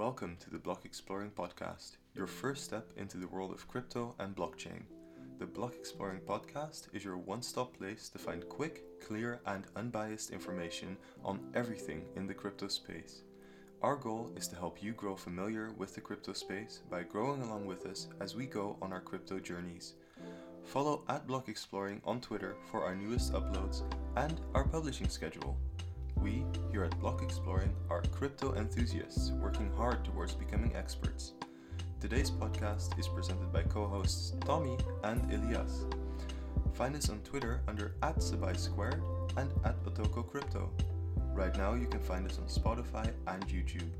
Welcome to the Block Exploring Podcast, your first step into the world of crypto and blockchain. The Block Exploring Podcast is your one stop place to find quick, clear, and unbiased information on everything in the crypto space. Our goal is to help you grow familiar with the crypto space by growing along with us as we go on our crypto journeys. Follow at Block Exploring on Twitter for our newest uploads and our publishing schedule. We, here at Block Exploring, are crypto enthusiasts working hard towards becoming experts. Today's podcast is presented by co hosts Tommy and Elias. Find us on Twitter under at Squared and at Otoko Crypto. Right now, you can find us on Spotify and YouTube.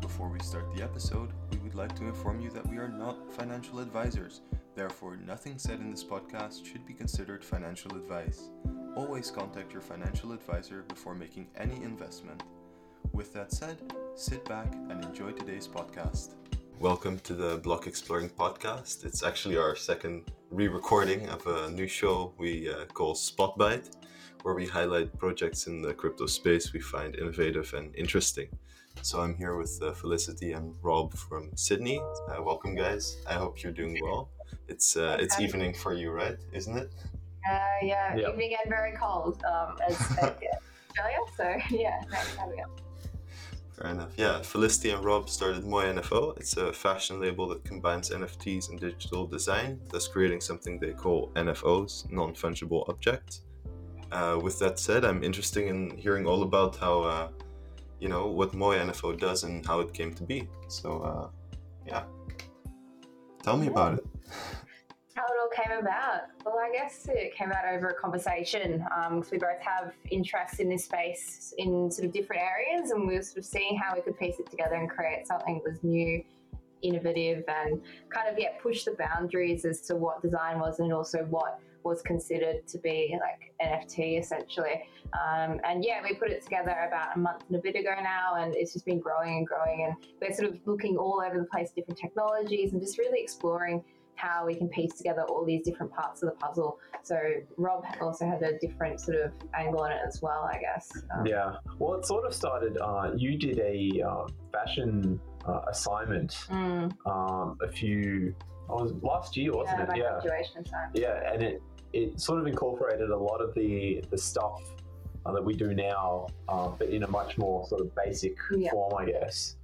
Before we start the episode, we would like to inform you that we are not financial advisors. Therefore, nothing said in this podcast should be considered financial advice. Always contact your financial advisor before making any investment. With that said, sit back and enjoy today's podcast. Welcome to the Block Exploring podcast. It's actually our second re recording of a new show we uh, call Spotbite, where we highlight projects in the crypto space we find innovative and interesting. So I'm here with uh, Felicity and Rob from Sydney. Uh, welcome, guys. I hope you're doing well. It's uh, it's evening for you, right? Isn't it? Uh, yeah, Yep. evening and very cold um, as Australia. So yeah, nice having it. Fair enough. Yeah, Felicity and Rob started Moi NFO. It's a fashion label that combines NFTs and digital design, thus creating something they call NFOs, non fungible objects. Uh, with that said, I'm interested in hearing all about how, uh, you know, what Moi NFO does and how it came to be. So, uh, yeah. Tell me about it. How it all came about? Well, I guess it came out over a conversation because we both have interests in this space in sort of different areas, and we were sort of seeing how we could piece it together and create something that was new, innovative, and kind of yeah push the boundaries as to what design was and also what was considered to be like NFT essentially. Um, and yeah, we put it together about a month and a bit ago now, and it's just been growing and growing. And we're sort of looking all over the place, different technologies, and just really exploring how we can piece together all these different parts of the puzzle. So Rob also had a different sort of angle on it as well, I guess. Um, Yeah. Well, it sort of started. Uh, you did a uh, fashion uh, assignment mm, um, a few. Oh, was last year, wasn't yeah, it? Yeah. graduation time. Yeah, and it it sort of incorporated a lot of the the stuff uh, that we do now, uh, but in a much more sort of basic Yeah. form, I guess.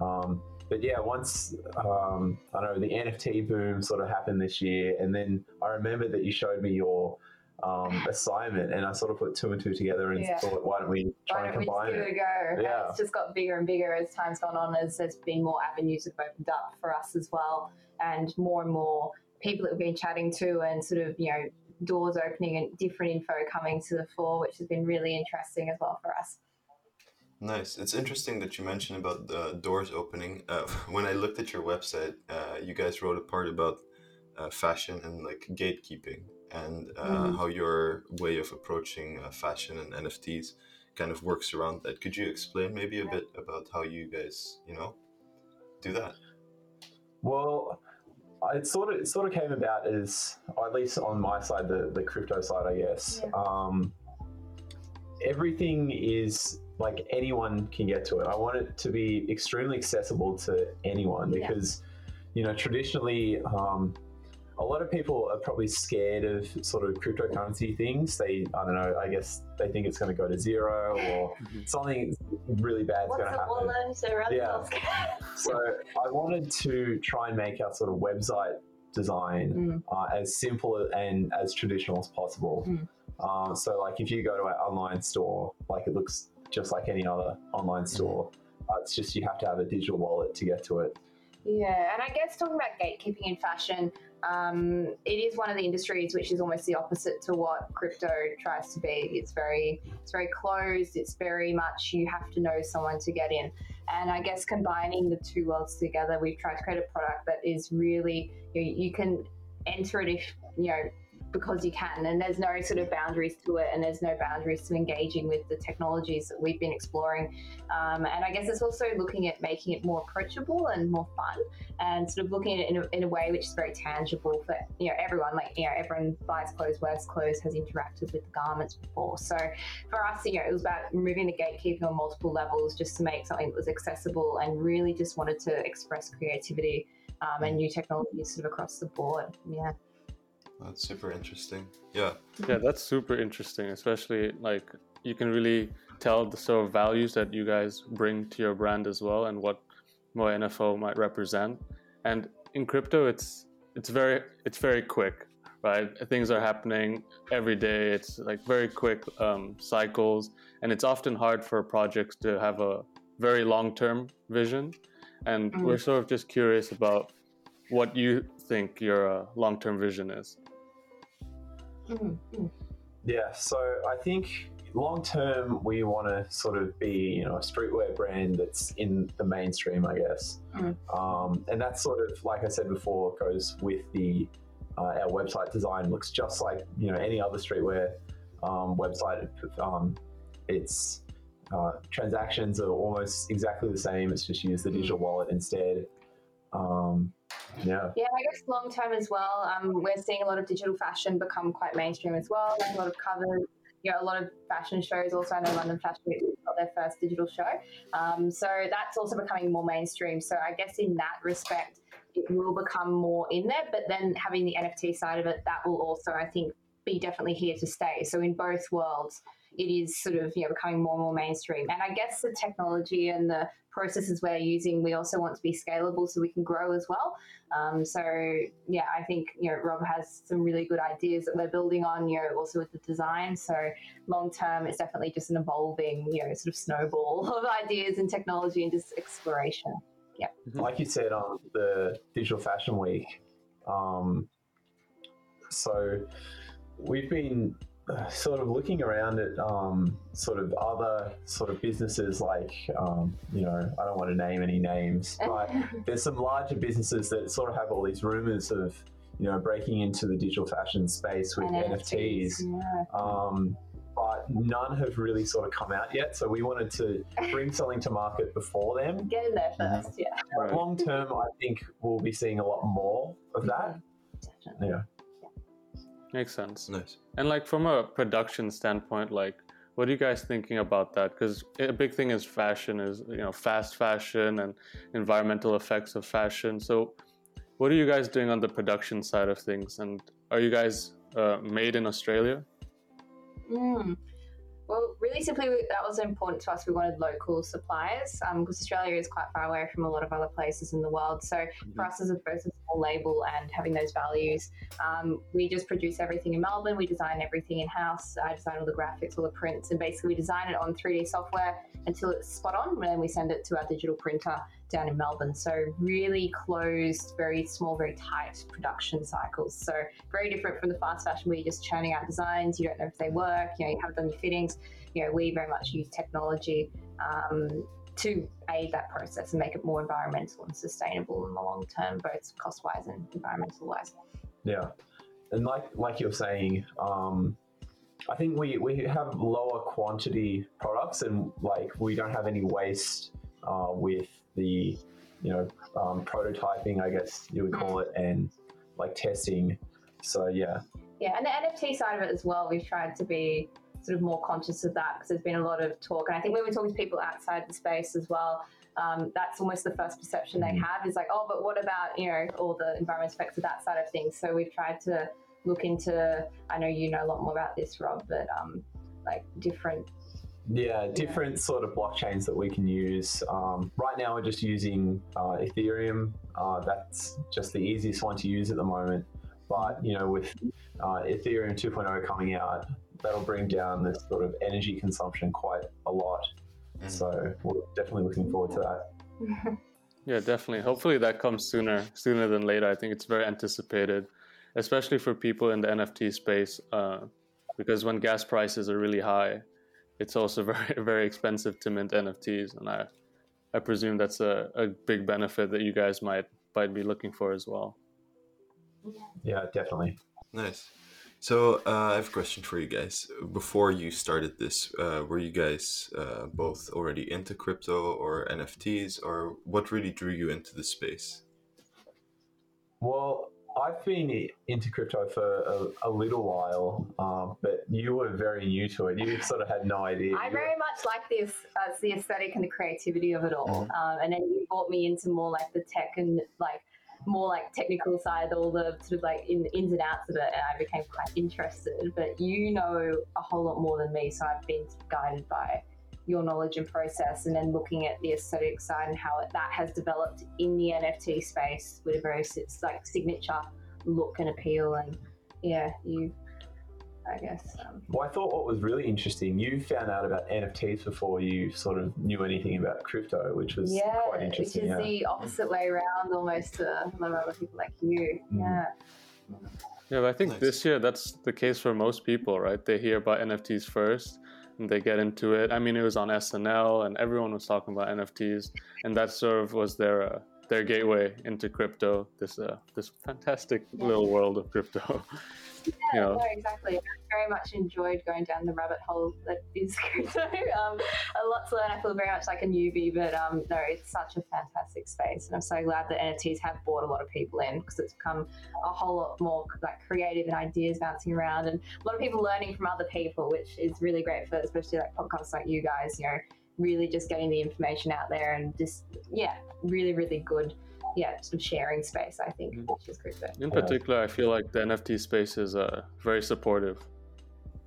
Um, but yeah, once um, I know the NFT boom sort of happened this year, and then I remember that you showed me your um, assignment, and I sort of put two and two together and Yeah. thought, why don't we try Why and don't we just combine give it a it? go? And Yeah. It's just got bigger and bigger as time's gone on, as there's been more avenues that have opened up for us as well, and more and more people that we've been chatting to, and sort of, you know, doors opening and different info coming to the fore, which has been really interesting as well for us. Nice. It's interesting that you mentioned about the doors opening. Uh, when I looked at your website, uh, you guys wrote a part about uh, fashion and like gatekeeping and uh, Mhm. how your way of approaching uh, fashion and NFTs kind of works around that. Could you explain maybe a bit about how you guys, you know, do that? Well, it sort of it sort of came about as, at least on my side, the the crypto side, I guess. Yeah. Um, everything is like anyone can get to it. I want it to be extremely accessible to anyone Yeah. because, you know, traditionally. Um, a lot of people are probably scared of sort of cryptocurrency things. They, I don't know, I guess they think it's going to go to zero or something really bad's What's going to happen. wallet? So Yeah. So I wanted to try and make our sort of website design Mm. uh, as simple and as traditional as possible. Mm. Uh, so like if you go to our online store, like it looks just like any other online store. Uh, it's just you have to have a digital wallet to get to it. Yeah, and I guess talking about gatekeeping in fashion, um, it is one of the industries which is almost the opposite to what crypto tries to be. It's very, it's very closed. It's very much you have to know someone to get in. And I guess combining the two worlds together, we've tried to create a product that is really you, you can enter it if you know because you can, and there's no sort of boundaries to it, and there's no boundaries to engaging with the technologies that we've been exploring. Um, and I guess it's also looking at making it more approachable and more fun, and sort of looking at it in a, in a way which is very tangible for you know everyone. Like you know, everyone buys clothes, wears clothes, has interacted with the garments before. So for us, you know, it was about removing the gatekeeping on multiple levels, just to make something that was accessible and really just wanted to express creativity um, and new technologies sort of across the board. Yeah. That's super interesting. Yeah. Yeah, that's super interesting, especially like you can really tell the sort of values that you guys bring to your brand as well and what Moi NFO might represent. And in crypto it's it's very it's very quick, right? Things are happening every day. It's like very quick um, cycles, and it's often hard for projects to have a very long term vision. And mm. we're sort of just curious about what you think your uh, long term vision is. Mm-hmm. Yeah, so I think long term we want to sort of be you know a streetwear brand that's in the mainstream, I guess, mm. um, and that's sort of like I said before goes with the uh, our website design looks just like you know any other streetwear um, website. Um, it's uh, transactions are almost exactly the same. It's just use the digital mm. wallet instead. Um, yeah. Yeah, I guess long term as well. Um, we're seeing a lot of digital fashion become quite mainstream as well. Like a lot of covers, you know, a lot of fashion shows. Also, I know London Fashion Week got their first digital show. Um, so that's also becoming more mainstream. So I guess in that respect, it will become more in there. But then having the NFT side of it, that will also, I think, be definitely here to stay. So in both worlds, it is sort of you know becoming more and more mainstream. And I guess the technology and the processes we're using, we also want to be scalable so we can grow as well. Um, so yeah, I think you know Rob has some really good ideas that we're building on. You know, also with the design. So long term, it's definitely just an evolving you know sort of snowball of ideas and technology and just exploration. Yeah. Mm-hmm. Like you said on the Digital Fashion Week. Um, so we've been sort of looking around at um, sort of other sort of businesses like um, you know I don't want to name any names, but there's some larger businesses that sort of have all these rumors of you know breaking into the digital fashion space with NFTs. NFTs. Yeah. Um, but none have really sort of come out yet. So we wanted to bring something to market before them. Get in there 1st mm-hmm. yeah. Right. Long term, I think we'll be seeing a lot more of that. Definitely. Yeah. Makes sense. Nice. And like from a production standpoint, like what are you guys thinking about that? Because a big thing is fashion, is you know fast fashion and environmental effects of fashion. So, what are you guys doing on the production side of things? And are you guys uh, made in Australia? Mm. Well, really simply, that was important to us. We wanted local suppliers because um, Australia is quite far away from a lot of other places in the world. So mm-hmm. for us as a both a small label and having those values, um, we just produce everything in Melbourne. We design everything in house. I design all the graphics, all the prints, and basically we design it on 3D software until it's spot on, and then we send it to our digital printer down in Melbourne. So really closed, very small, very tight production cycles. So very different from the fast fashion where you're just churning out designs. You don't know if they work. You know, you haven't done your fittings. You know, we very much use technology um, to aid that process and make it more environmental and sustainable in the long term, both cost wise and environmental wise. Yeah, and like like you're saying. Um, I think we, we have lower quantity products and like we don't have any waste uh, with the you know um, prototyping, I guess you would call it, and like testing. So yeah. Yeah, and the NFT side of it as well, we've tried to be sort of more conscious of that because there's been a lot of talk, and I think when we're talking to people outside the space as well, um, that's almost the first perception they mm-hmm. have is like, oh, but what about you know all the environmental effects of that side of things? So we've tried to look into. I know you know a lot more about this, Rob, but um, like different yeah, different sort of blockchains that we can use. Um, right now, we're just using uh, Ethereum. Uh, that's just the easiest one to use at the moment. But you know, with uh, Ethereum 2.0 coming out, that'll bring down this sort of energy consumption quite a lot. Mm. So we're definitely looking forward to that. yeah, definitely. Hopefully, that comes sooner sooner than later. I think it's very anticipated, especially for people in the NFT space, uh, because when gas prices are really high it's also very very expensive to mint NFTs, and I I presume that's a, a big benefit that you guys might might be looking for as well. Yeah, definitely. Nice. So uh, I have a question for you guys. Before you started this, uh, were you guys uh, both already into crypto or NFTs, or what really drew you into the space? Well, I've been into crypto for a, a little while, um, but you were very new to it. You sort of had no idea. I very much like this as the aesthetic and the creativity of it all. Um, and then you brought me into more like the tech and like more like technical side, all the sort of like in, ins and outs of it, and I became quite interested. But you know a whole lot more than me, so I've been guided by your knowledge and process, and then looking at the aesthetic side and how it, that has developed in the NFT space with a very like signature look and appeal. And yeah, you, I guess. Um, Well, I thought what was really interesting, you found out about NFTs before you sort of knew anything about crypto, which was yeah, quite which interesting. is yeah. the opposite way around almost to a lot of other people like you. Mm. Yeah. Yeah, but I think Nice. this year that's the case for most people, right? They hear about NFTs first and they get into it. I mean, it was on SNL and everyone was talking about NFTs, and that sort of was their uh, their gateway into crypto. This uh, this fantastic Yeah. little world of crypto. Yeah, you know, no, exactly. I very much enjoyed going down the rabbit hole that is crypto. um, a lot to learn. I feel very much like a newbie, but um, no, it's such a fantastic space, and I'm so glad that NFTs have brought a lot of people in because it's become a whole lot more like creative and ideas bouncing around, and a lot of people learning from other people, which is really great for especially like podcasts like you guys. You know, really just getting the information out there and just yeah, really really good. Yeah, sort of sharing space. I think, Mhm. which is crypto. in particular, I feel like the NFT space is uh, very supportive.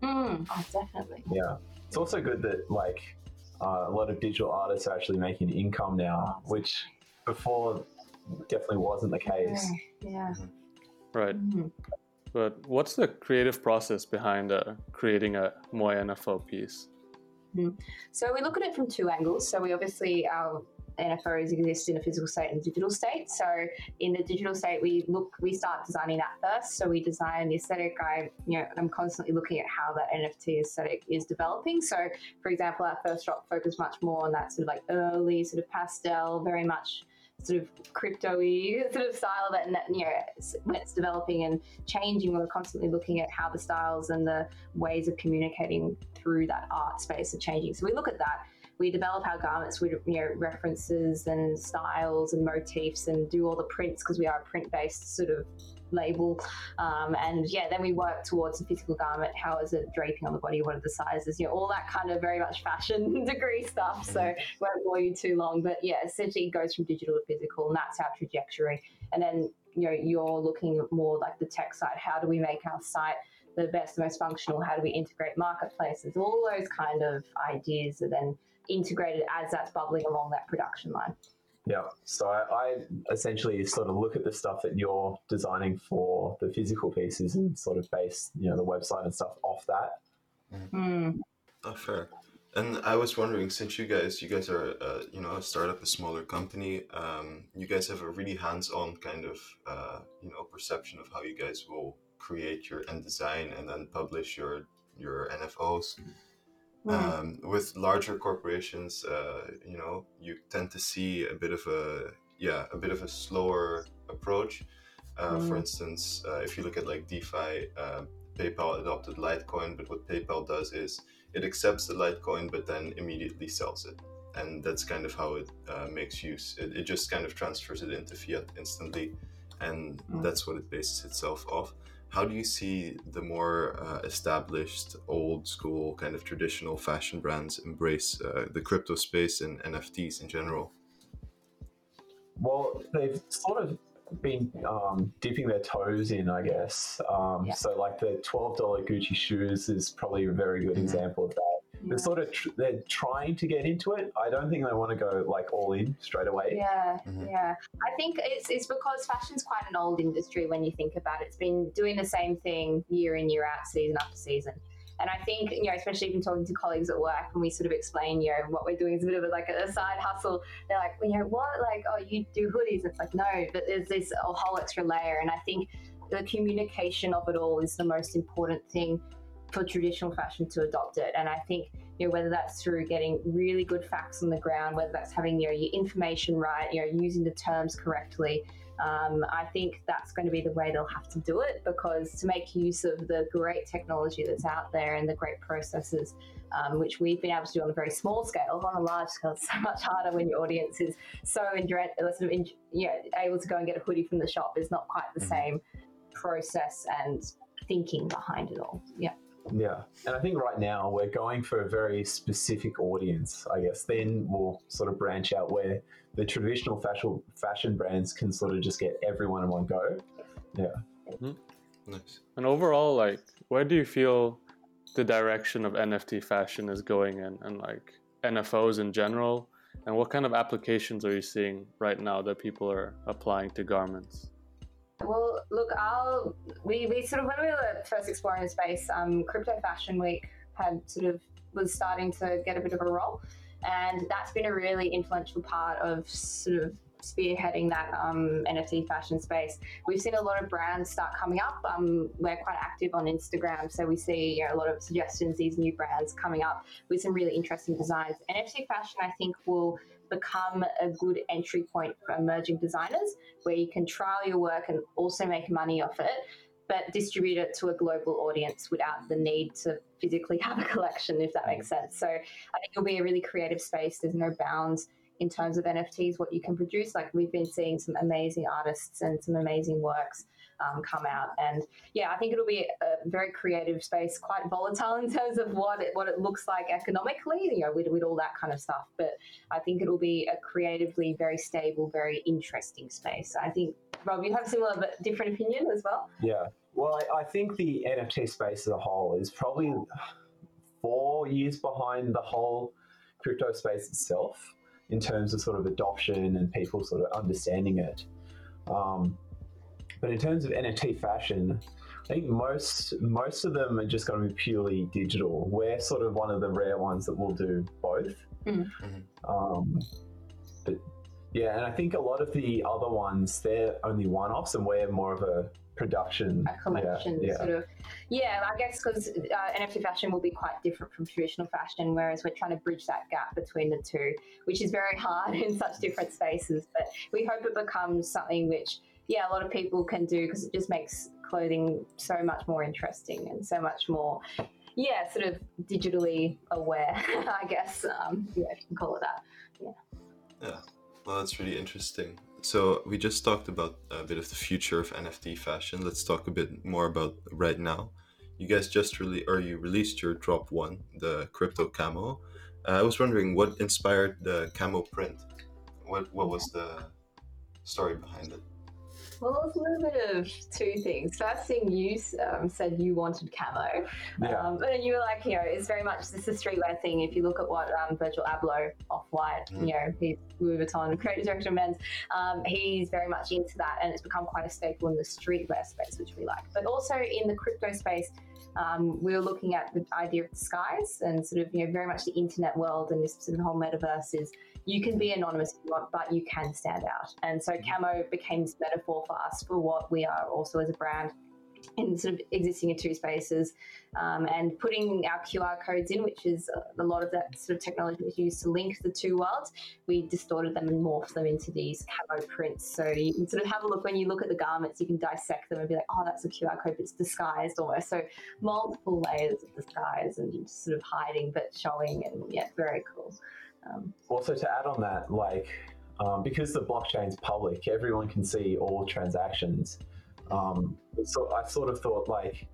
Mm. Oh, definitely. Yeah. It's also good that like uh, a lot of digital artists are actually making income now, which before definitely wasn't the case. Yeah. Right. Mhm. But what's the creative process behind uh, creating a Moi NFO piece? Mm. So we look at it from two angles. So we obviously our NFOs exist in a physical state and a digital state. So in the digital state, we look, we start designing that first. So we design the aesthetic. I, you know, I'm constantly looking at how that NFT aesthetic is developing. So for example, our first drop focused much more on that sort of like early sort of pastel, very much sort of crypto-y sort of style that you know when it's developing and changing we're constantly looking at how the styles and the ways of communicating through that art space are changing. So we look at that. We develop our garments with you know references and styles and motifs and do all the prints because we are a print-based sort of label. Um, and yeah then we work towards the physical garment how is it draping on the body what are the sizes you know all that kind of very much fashion degree stuff. So won't bore you too long but yeah essentially it goes from digital to physical and that's our trajectory. And then you know you're looking at more like the tech side how do we make our site the best most functional how do we integrate marketplaces all those kind of ideas are then integrated as that's bubbling along that production line Yeah. So I, I essentially sort of look at the stuff that you're designing for the physical pieces and sort of base, you know, the website and stuff off that. Hmm. Oh, fair. And I was wondering, since you guys, you guys are, uh, you know, a startup, a smaller company, um, you guys have a really hands-on kind of, uh, you know, perception of how you guys will create your and design and then publish your your NFOs. Um, with larger corporations, uh, you know, you tend to see a bit of a yeah, a bit of a slower approach. Uh, For Mm. instance, uh, if you look at like DeFi, uh, PayPal adopted Litecoin, but what PayPal does is it accepts the Litecoin, but then immediately sells it, and that's kind of how it uh, makes use. It, it just kind of transfers it into fiat instantly, and Mm. that's what it bases itself off. How do you see the more uh, established, old school, kind of traditional fashion brands embrace uh, the crypto space and NFTs in general? Well, they've sort of been um, dipping their toes in, I guess. Um, Yeah. So, like the twelve dollar Gucci shoes is probably a very good Mhm. example of that. They're sort of tr- they're trying to get into it. I don't think they want to go like all in straight away. Yeah, Mhm. yeah. I think it's, it's because fashion's quite an old industry when you think about it. It's been doing the same thing year in, year out, season after season. And I think, you know, especially even talking to colleagues at work, when we sort of explain, you know, what we're doing is a bit of a, like a side hustle. They're like, well, you know, what? Like, oh, you do hoodies? It's like, no, but there's this whole extra layer. And I think the communication of it all is the most important thing for traditional fashion to adopt it. And I think, you know, whether that's through getting really good facts on the ground, whether that's having, you know, your information right, you know, using the terms correctly, Um, I think that's going to be the way they'll have to do it because to make use of the great technology that's out there and the great processes, um, which we've been able to do on a very small scale, on a large scale, it's so much harder when your audience is so indre- sort of in, you know, able to go and get a hoodie from the shop is not quite the Mhm. same process and thinking behind it all. Yeah. Yeah, and I think right now we're going for a very specific audience. I guess then we'll sort of branch out where the traditional fashion fashion brands can sort of just get everyone in one go. Yeah. Mm-hmm. Nice. And overall, like, where do you feel the direction of NFT fashion is going in, and like NFOs in general? And what kind of applications are you seeing right now that people are applying to garments? Well, look, I'll we, we sort of when we were first exploring the space, um, Crypto Fashion Week had sort of was starting to get a bit of a roll, and that's been a really influential part of sort of spearheading that um, NFT fashion space. We've seen a lot of brands start coming up. Um, we're quite active on Instagram, so we see you know, a lot of suggestions, these new brands coming up with some really interesting designs. NFT fashion, I think, will become a good entry point for emerging designers where you can trial your work and also make money off it, but distribute it to a global audience without the need to physically have a collection, if that makes sense. So I think it'll be a really creative space. There's no bounds in terms of NFTs, what you can produce. Like we've been seeing some amazing artists and some amazing works um, come out, and yeah, I think it'll be a very creative space, quite volatile in terms of what it what it looks like economically, you know, with, with all that kind of stuff. But I think it'll be a creatively very stable, very interesting space. I think Rob, you have a similar but different opinion as well. Yeah. Well, I, I think the NFT space as a whole is probably four years behind the whole crypto space itself in terms of sort of adoption and people sort of understanding it. Um, but in terms of NFT fashion, I think most most of them are just going to be purely digital. We're sort of one of the rare ones that will do both. Mhm. Mhm. Um, but yeah, and I think a lot of the other ones they're only one-offs, and we're more of a production. a collection Yeah, yeah. sort of yeah i guess because uh, nft fashion will be quite different from traditional fashion whereas we're trying to bridge that gap between the two which is very hard in such different spaces but we hope it becomes something which yeah a lot of people can do because it just makes clothing so much more interesting and so much more yeah sort of digitally aware i guess um, yeah if you can call it that Yeah. Yeah. Well, that's really interesting. So we just talked about a bit of the future of NFT fashion. Let's talk a bit more about right now. You guys just really, or you released your drop one, the crypto camo. Uh, I was wondering what inspired the camo print. What what was the story behind it? Well it's a little bit of two things first thing you um, said you wanted camo Yeah. Um, and you were like, you know, it's very much this is a streetwear thing. If you look at what um, Virgil Abloh, Off White, Mm. you know, he's Louis Vuitton, creative director of men's, um, he's very much into that, and it's become quite a staple in the streetwear space, which we like. But also in the crypto space, um, we were looking at the idea of disguise and sort of, you know, very much the internet world and this sort of whole metaverse is you can be anonymous if you want, but you can stand out. And so camo became this metaphor for us for what we are also as a brand in sort of existing in two spaces um, and putting our QR codes in, which is a lot of that sort of technology was used to link the two worlds. We distorted them and morphed them into these camo prints. So you can sort of have a look when you look at the garments, you can dissect them and be like, oh, that's a QR code, but it's disguised almost. So multiple layers of disguise and sort of hiding but showing, and yeah, very cool. Um, Also, to add on that, like um, because the blockchain's public, everyone can see all transactions. Um, so I sort of thought like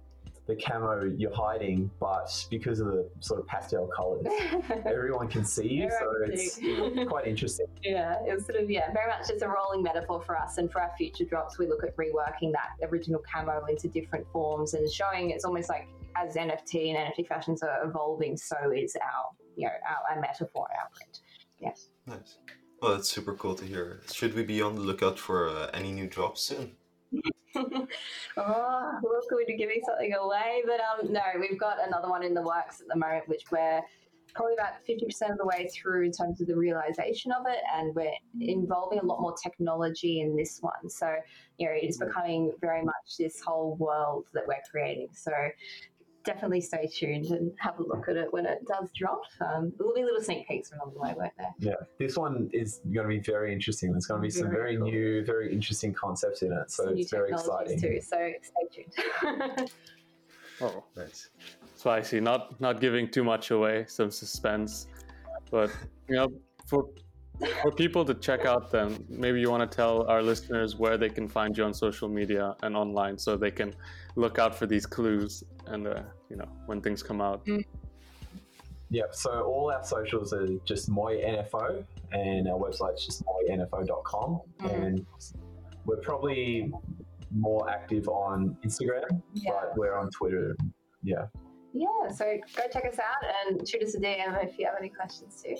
the camo you're hiding, but because of the sort of pastel colors, everyone can see you. So it's quite interesting. Yeah, it was sort of yeah, very much it's a rolling metaphor for us. And for our future drops, we look at reworking that original camo into different forms and showing it's almost like as NFT and NFT fashions are evolving, so is our you know our, our metaphor, our print. Yes. Nice. Well, that's super cool to hear. Should we be on the lookout for uh, any new drops soon? oh, we're giving something away, but um, no, we've got another one in the works at the moment, which we're probably about 50% of the way through in terms of the realization of it and we're involving a lot more technology in this one so you know it's becoming very much this whole world that we're creating so definitely stay tuned and have a look at it when it does drop. Um, there'll be little sneak peeks along the way, won't there? Yeah, this one is going to be very interesting. There's going to be some Very very cool. new, very interesting concepts in it. So Some new it's very technologies exciting. too. So stay tuned. Oh, Nice. spicy. Not not giving too much away, some suspense. But you know, for for people to check out, then maybe you want to tell our listeners where they can find you on social media and online, so they can look out for these clues and uh, you know when things come out. Yep. So all our socials are just Moi NFO, and our website's just moinfo.com. Mhm. And we're probably more active on Instagram, yeah. but we're on Twitter. Yeah. Yeah. So go check us out and shoot us a DM if you have any questions too.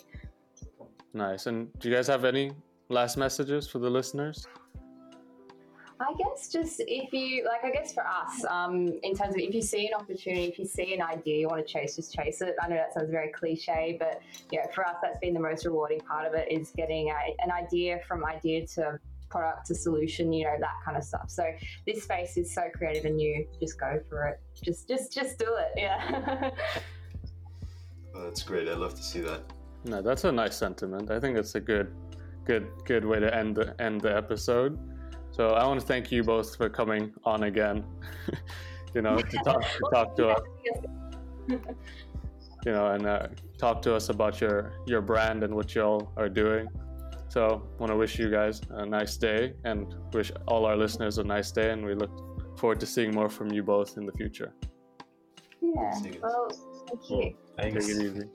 Nice. And do you guys have any last messages for the listeners? I guess just if you like, I guess for us, um, in terms of if you see an opportunity, if you see an idea you want to chase, just chase it. I know that sounds very cliche, but yeah, for us, that's been the most rewarding part of it is getting a, an idea from idea to product to solution, you know, that kind of stuff. So this space is so creative and new. Just go for it. Just, just, just do it. Yeah. Well, that's great. I love to see that. No, that's a nice sentiment. I think it's a good, good, good way to end the end the episode. So I want to thank you both for coming on again. you know, to talk to talk to us. You know, and uh, talk to us about your your brand and what y'all are doing. So I want to wish you guys a nice day and wish all our listeners a nice day. And we look forward to seeing more from you both in the future. yeah. See you. Well, thank you. Thanks. Take it easy.